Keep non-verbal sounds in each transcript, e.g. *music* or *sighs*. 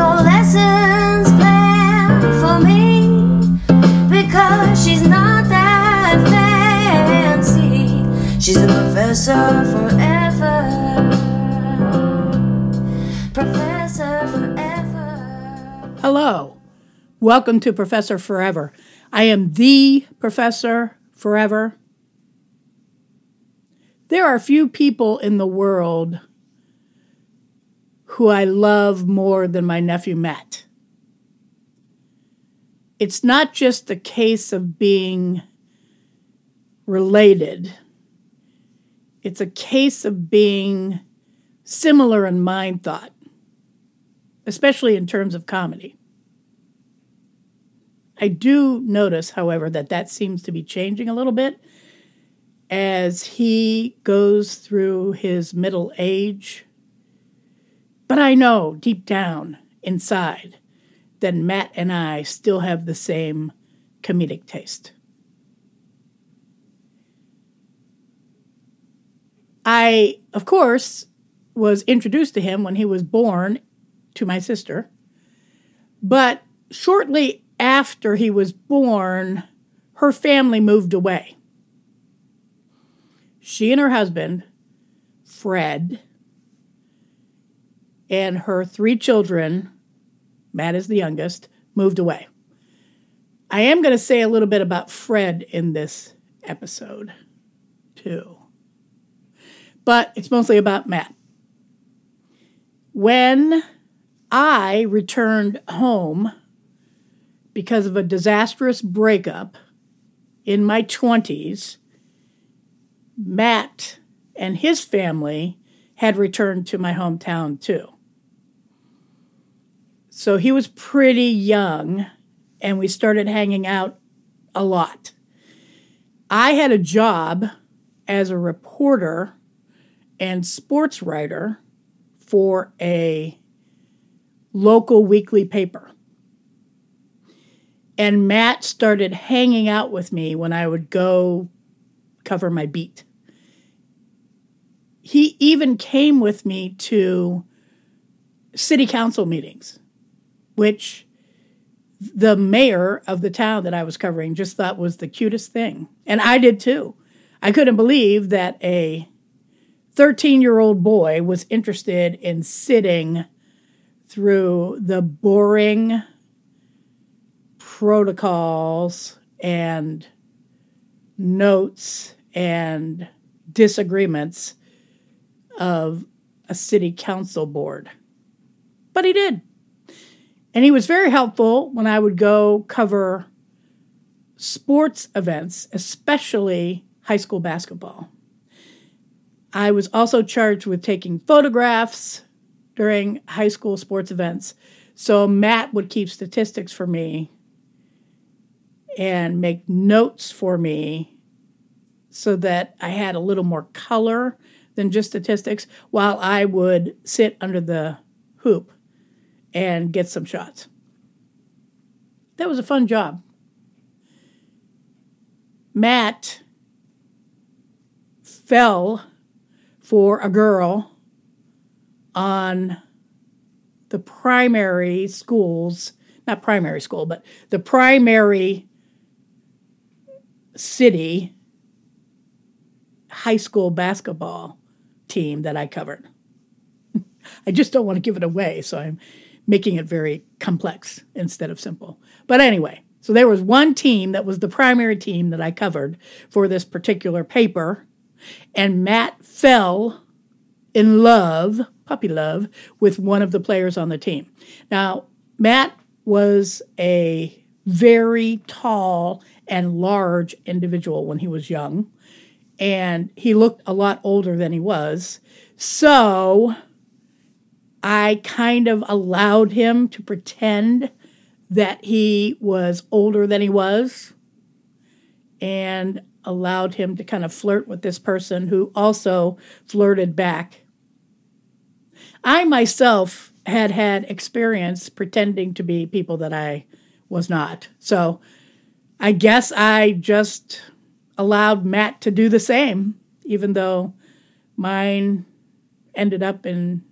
no lessons planned for me because she's not that fancy. She's a. Professor forever. Hello. Welcome to Professor Forever. I am the Professor Forever. There are few people in the world who I love more than my nephew Matt. It's not just the case of being related, it's a case of being similar in mind thought, especially in terms of comedy. I do notice, however, that that seems to be changing a little bit as he goes through his middle age. But I know deep down inside that Matt and I still have the same comedic taste. I, of course, was introduced to him when he was born to my sister. But shortly after he was born, her family moved away. She and her husband, Fred, and her three children, Matt is the youngest, moved away. I am going to say a little bit about Fred in this episode, too. But it's mostly about Matt. When I returned home because of a disastrous breakup in my 20s, Matt and his family had returned to my hometown too. So he was pretty young, and we started hanging out a lot. I had a job as a reporter and sports writer for a local weekly paper. And Matt started hanging out with me when I would go cover my beat. He even came with me to city council meetings, which the mayor of the town that I was covering just thought was the cutest thing. And I did too. I couldn't believe that a 13 year old boy was interested in sitting through the boring protocols and notes and disagreements of a city council board. But he did. And he was very helpful when I would go cover sports events, especially high school basketball. I was also charged with taking photographs during high school sports events. So Matt would keep statistics for me and make notes for me so that I had a little more color than just statistics while I would sit under the hoop and get some shots. That was a fun job. Matt fell for a girl on the primary schools, not primary school, but the primary city high school basketball team that I covered. *laughs* I just don't want to give it away, so I'm making it very complex instead of simple. But anyway, so there was one team that was the primary team that I covered for this particular paper, and Matt fell in love, puppy love, with one of the players on the team. Now, Matt was a very tall and large individual when he was young, and he looked a lot older than he was. So I kind of allowed him to pretend that he was older than he was and allowed him to kind of flirt with this person who also flirted back. I myself had had experience pretending to be people that I was not. So I guess I just allowed Matt to do the same, even though mine ended up in,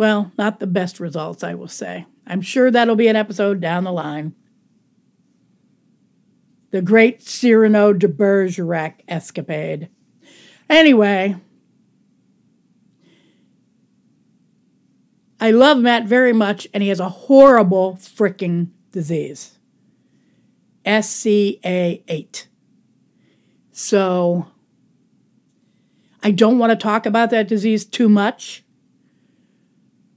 well, not the best results, I will say. I'm sure that'll be an episode down the line. The great Cyrano de Bergerac escapade. Anyway, I love Matt very much, and he has a horrible freaking disease. SCA8. So I don't want to talk about that disease too much,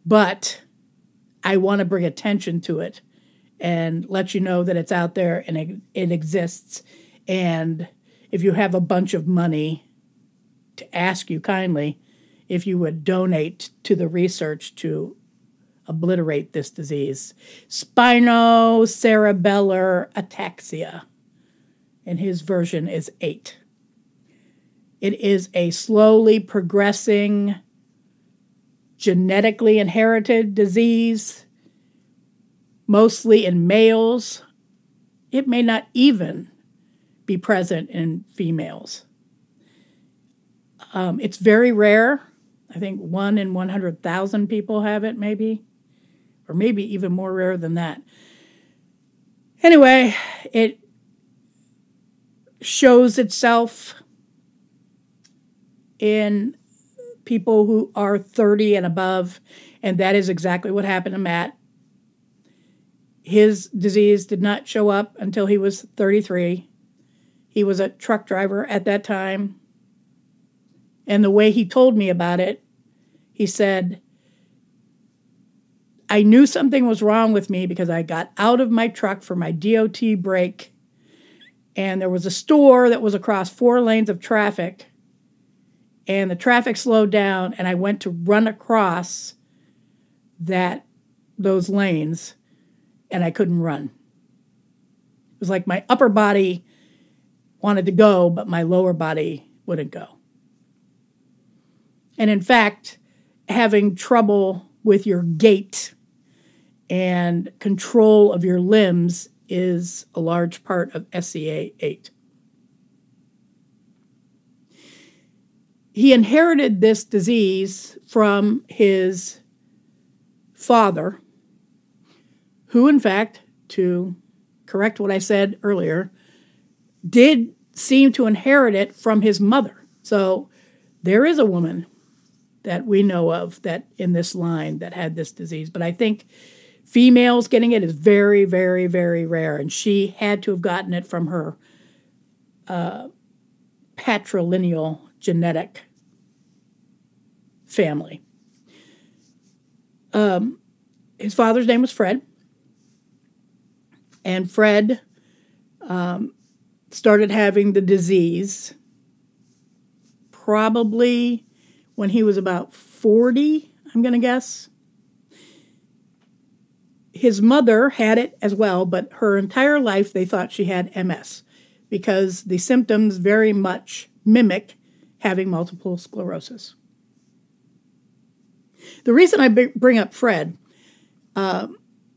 but I want to bring attention to it and let you know that it's out there and it, it exists. And if you have a bunch of money, to ask you kindly if you would donate to the research to obliterate this disease spinocerebellar ataxia. And his version is 8. It is a slowly progressing, genetically inherited disease, mostly in males. It may not even be present in females. Um, it's very rare. I think one in 100,000 people have it, maybe, or maybe even more rare than that. Anyway, it shows itself in people who are 30 and above, and that is exactly what happened to Matt. His disease did not show up until he was 33. He was a truck driver at that time. And the way he told me about it, he said, I knew something was wrong with me because I got out of my truck for my DOT break, and there was a store that was across four lanes of traffic and the traffic slowed down and I went to run across that those lanes and I couldn't run. It was like my upper body wanted to go, but my lower body wouldn't go. And in fact, having trouble with your gait and control of your limbs is a large part of SCA 8. He inherited this disease from his father, who, in fact, to correct what I said earlier, did seem to inherit it from his mother. So there is a woman that we know of that in this line that had this disease, but I think females getting it is very, very, very rare, and she had to have gotten it from her uh, patrilineal genetic family. Um, his father's name was Fred, and Fred um, started having the disease probably when he was about 40, I'm going to guess. His mother had it as well, but her entire life they thought she had MS because the symptoms very much mimic having multiple sclerosis. The reason I bring up Fred, uh,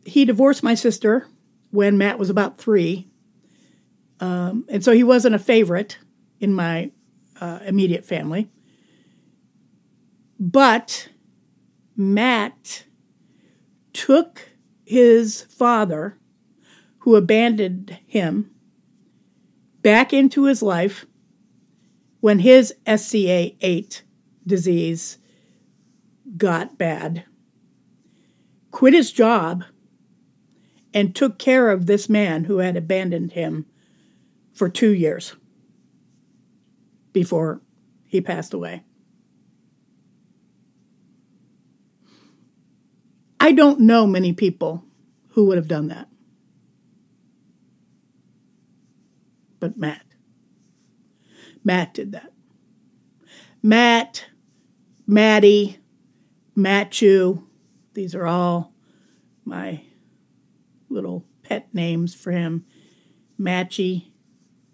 he divorced my sister when Matt was about three. Um, and so he wasn't a favorite in my uh, immediate family. But Matt took his father, who abandoned him, back into his life when his SCA 8 disease got bad, quit his job, and took care of this man who had abandoned him for two years before he passed away. I don't know many people who would have done that. But Matt. Matt did that. Matt, Maddie, Matthew, these are all my little pet names for him Matchy,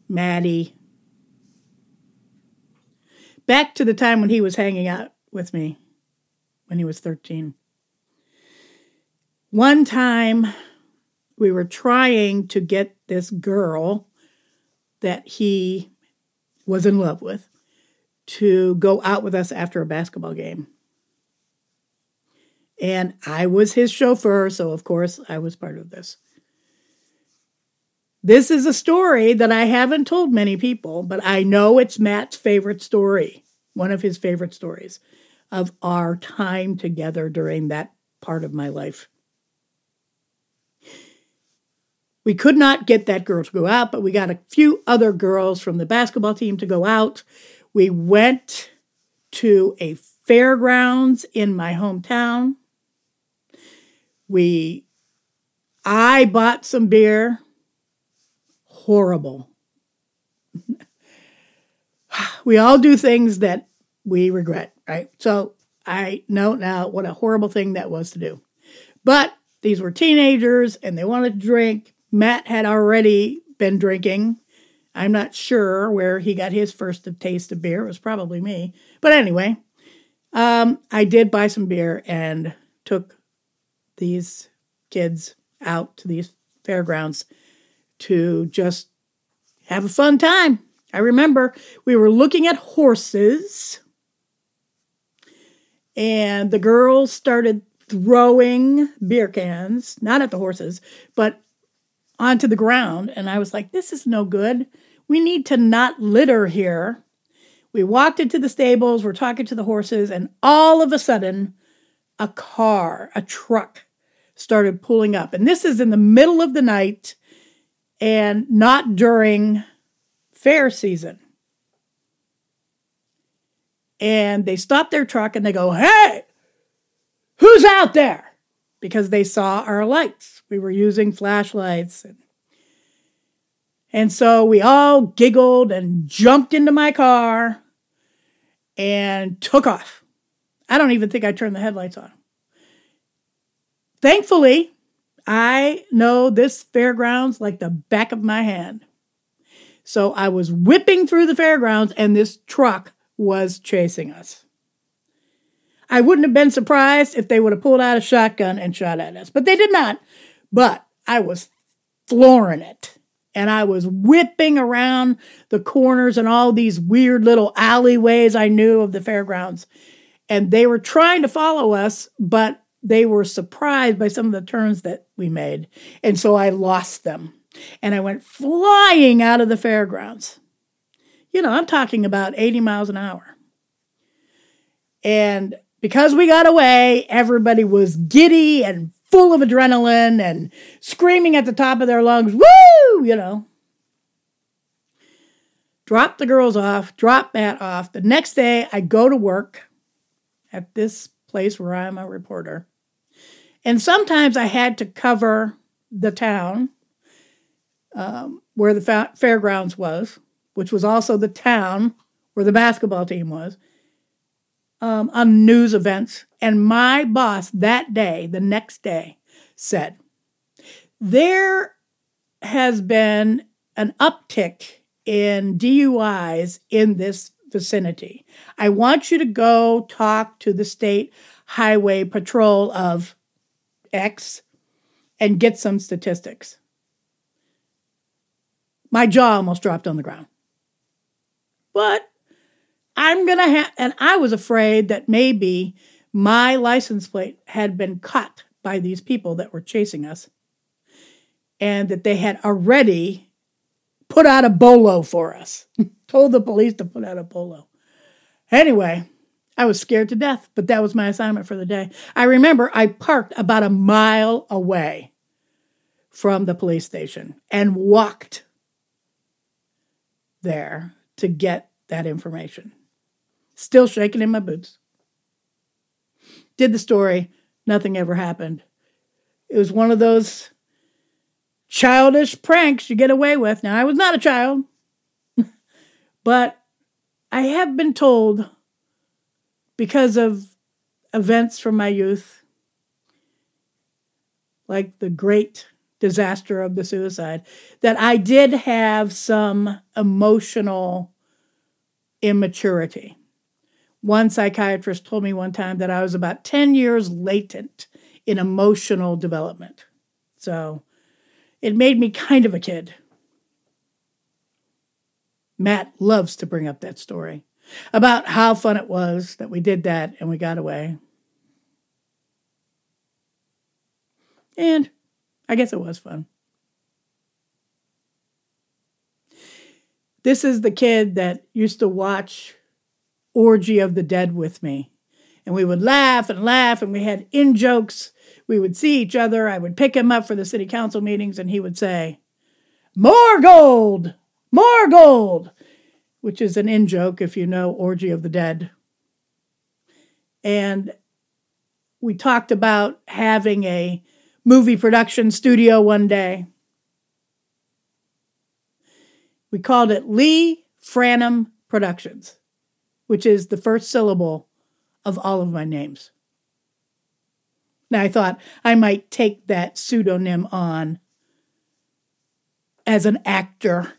Maddie. Back to the time when he was hanging out with me when he was 13. One time we were trying to get this girl that he was in love with to go out with us after a basketball game. And I was his chauffeur, so of course I was part of this. This is a story that I haven't told many people, but I know it's Matt's favorite story, one of his favorite stories of our time together during that part of my life. We could not get that girl to go out, but we got a few other girls from the basketball team to go out. We went to a fairgrounds in my hometown. We I bought some beer. Horrible. *sighs* we all do things that we regret, right? So I know now what a horrible thing that was to do. But these were teenagers and they wanted to drink. Matt had already been drinking. I'm not sure where he got his first taste of beer. It was probably me. But anyway, um, I did buy some beer and took these kids out to these fairgrounds to just have a fun time. I remember we were looking at horses, and the girls started throwing beer cans, not at the horses, but onto the ground. And I was like, this is no good. We need to not litter here. We walked into the stables, we're talking to the horses, and all of a sudden, a car, a truck started pulling up. And this is in the middle of the night and not during fair season. And they stop their truck and they go, Hey, who's out there? Because they saw our lights. We were using flashlights. And, so we all giggled and jumped into my car and took off. I don't even think I turned the headlights on. Thankfully, I know this fairgrounds like the back of my hand. So I was whipping through the fairgrounds and this truck was chasing us. I wouldn't have been surprised if they would have pulled out a shotgun and shot at us, but they did not. But I was flooring it. And I was whipping around the corners and all these weird little alleyways I knew of the fairgrounds. And they were trying to follow us, but they were surprised by some of the turns that we made. And so I lost them. And I went flying out of the fairgrounds. You know, I'm talking about 80 miles an hour. And because we got away, everybody was giddy and full of adrenaline and screaming at the top of their lungs, woo, you know. Drop the girls off, drop Matt off. The next day, I go to work at this place where I'm a reporter. And sometimes I had to cover the town um, where the fa- fairgrounds was, which was also the town where the basketball team was, um, on news events. And my boss that day, the next day, said, There has been an uptick in DUIs in this vicinity. I want you to go talk to the state highway patrol of X and get some statistics. My jaw almost dropped on the ground. But I'm going to have, and I was afraid that maybe my license plate had been cut by these people that were chasing us and that they had already put out a bolo for us, *laughs* told the police to put out a bolo. Anyway, I was scared to death, but that was my assignment for the day. I remember I parked about a mile away from the police station and walked there to get that information. Still shaking in my boots. Did the story, nothing ever happened. It was one of those childish pranks you get away with. Now, I was not a child, *laughs* but I have been told because of events from my youth, like the great disaster of the suicide, that I did have some emotional immaturity. One psychiatrist told me one time that I was about 10 years latent in emotional development. So it made me kind of a kid. Matt loves to bring up that story about how fun it was that we did that and we got away. And I guess it was fun. This is the kid that used to watch Orgy of the Dead with me. And we would laugh and laugh, and we had in jokes. We would see each other. I would pick him up for the city council meetings, and he would say, More gold! More gold! Which is an in joke if you know Orgy of the Dead. And we talked about having a movie production studio one day. We called it Lee Franum Productions, which is the first syllable of all of my names. Now I thought I might take that pseudonym on as an actor,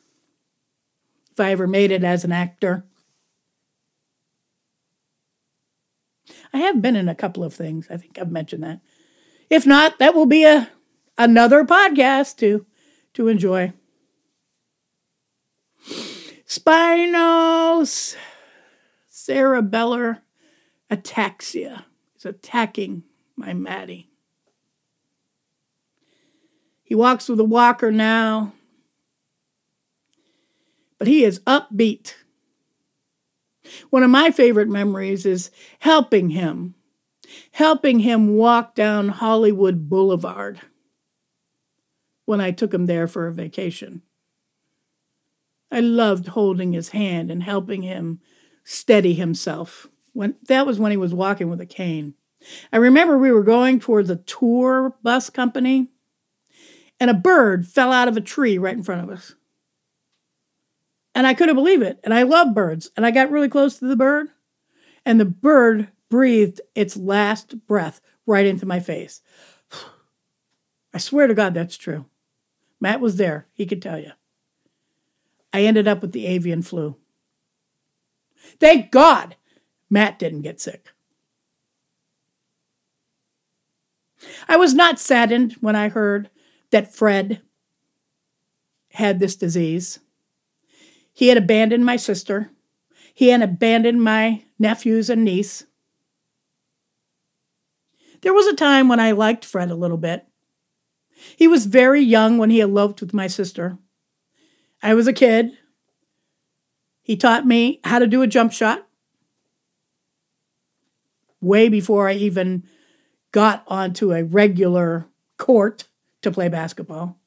if I ever made it as an actor. I have been in a couple of things. I think I've mentioned that. If not, that will be a another podcast to to enjoy. Spinos cerebellar ataxia is attacking my Maddie. He walks with a walker now, but he is upbeat. One of my favorite memories is helping him helping him walk down Hollywood Boulevard when I took him there for a vacation. I loved holding his hand and helping him steady himself. When that was when he was walking with a cane. I remember we were going towards a tour bus company and a bird fell out of a tree right in front of us. And I couldn't believe it. And I love birds. And I got really close to the bird, and the bird breathed its last breath right into my face. *sighs* I swear to God, that's true. Matt was there. He could tell you. I ended up with the avian flu. Thank God Matt didn't get sick. I was not saddened when I heard that Fred had this disease. He had abandoned my sister. He had abandoned my nephews and niece. There was a time when I liked Fred a little bit. He was very young when he eloped with my sister. I was a kid. He taught me how to do a jump shot way before I even got onto a regular court to play basketball.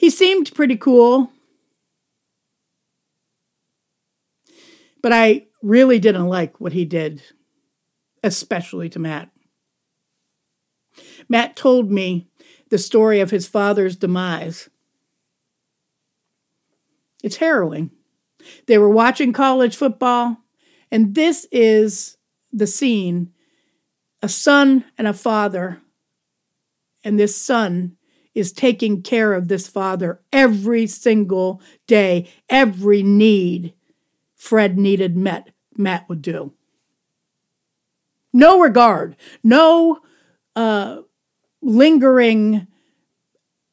He seemed pretty cool. But I really didn't like what he did, especially to Matt. Matt told me the story of his father's demise. It's harrowing. They were watching college football, and this is the scene a son and a father, and this son is taking care of this father every single day, every need Fred needed met, Matt would do. No regard, no uh, lingering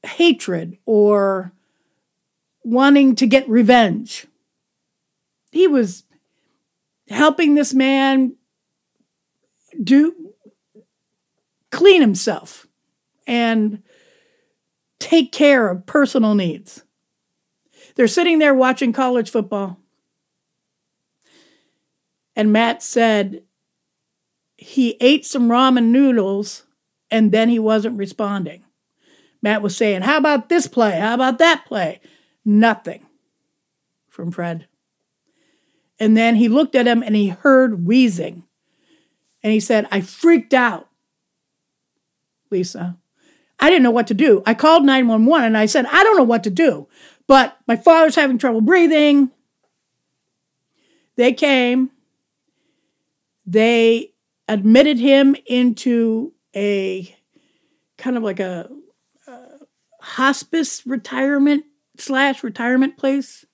hatred or wanting to get revenge. He was helping this man do clean himself and take care of personal needs. They're sitting there watching college football. And Matt said he ate some ramen noodles and then he wasn't responding. Matt was saying, How about this play? How about that play? Nothing from Fred. And then he looked at him and he heard wheezing. And he said, I freaked out, Lisa. I didn't know what to do. I called 911 and I said, I don't know what to do, but my father's having trouble breathing. They came they admitted him into a kind of like a, a hospice retirement slash retirement place,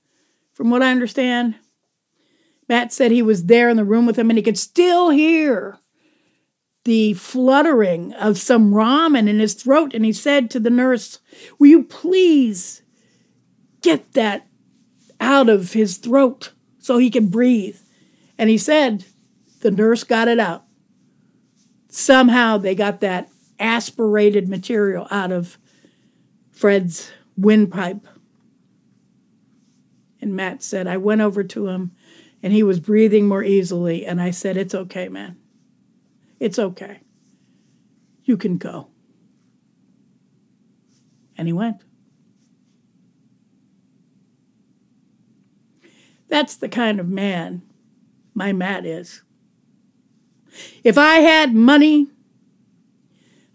from what I understand. Matt said he was there in the room with him and he could still hear the fluttering of some ramen in his throat. And he said to the nurse, Will you please get that out of his throat so he can breathe? And he said, The nurse got it out. Somehow they got that aspirated material out of Fred's windpipe. And Matt said, I went over to him and he was breathing more easily. And I said, It's okay, man. It's okay. You can go. And he went. That's the kind of man my Matt is. If I had money,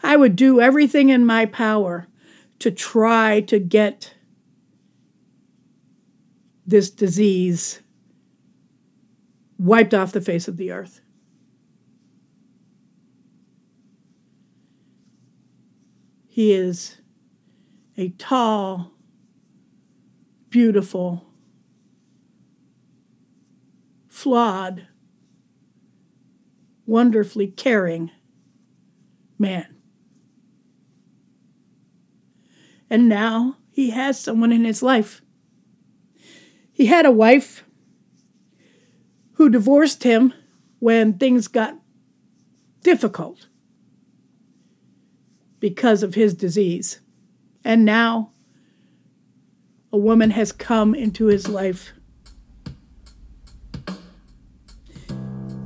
I would do everything in my power to try to get this disease wiped off the face of the earth. He is a tall, beautiful, flawed, wonderfully caring man. And now he has someone in his life. He had a wife who divorced him when things got difficult because of his disease. And now a woman has come into his life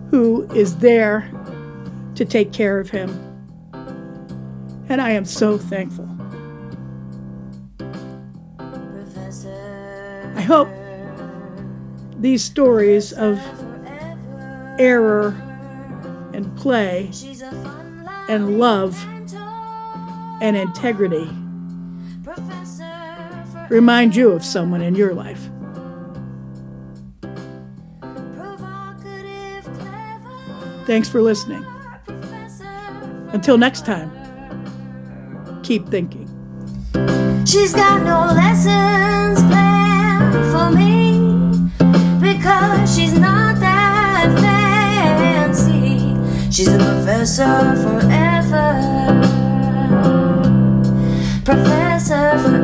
who is there to take care of him. And I am so thankful. I hope these stories of error and play and love and integrity remind you of someone in your life. Thanks for listening. Until next time, keep thinking. She's got no lessons planned for me She's a professor forever. Professor forever.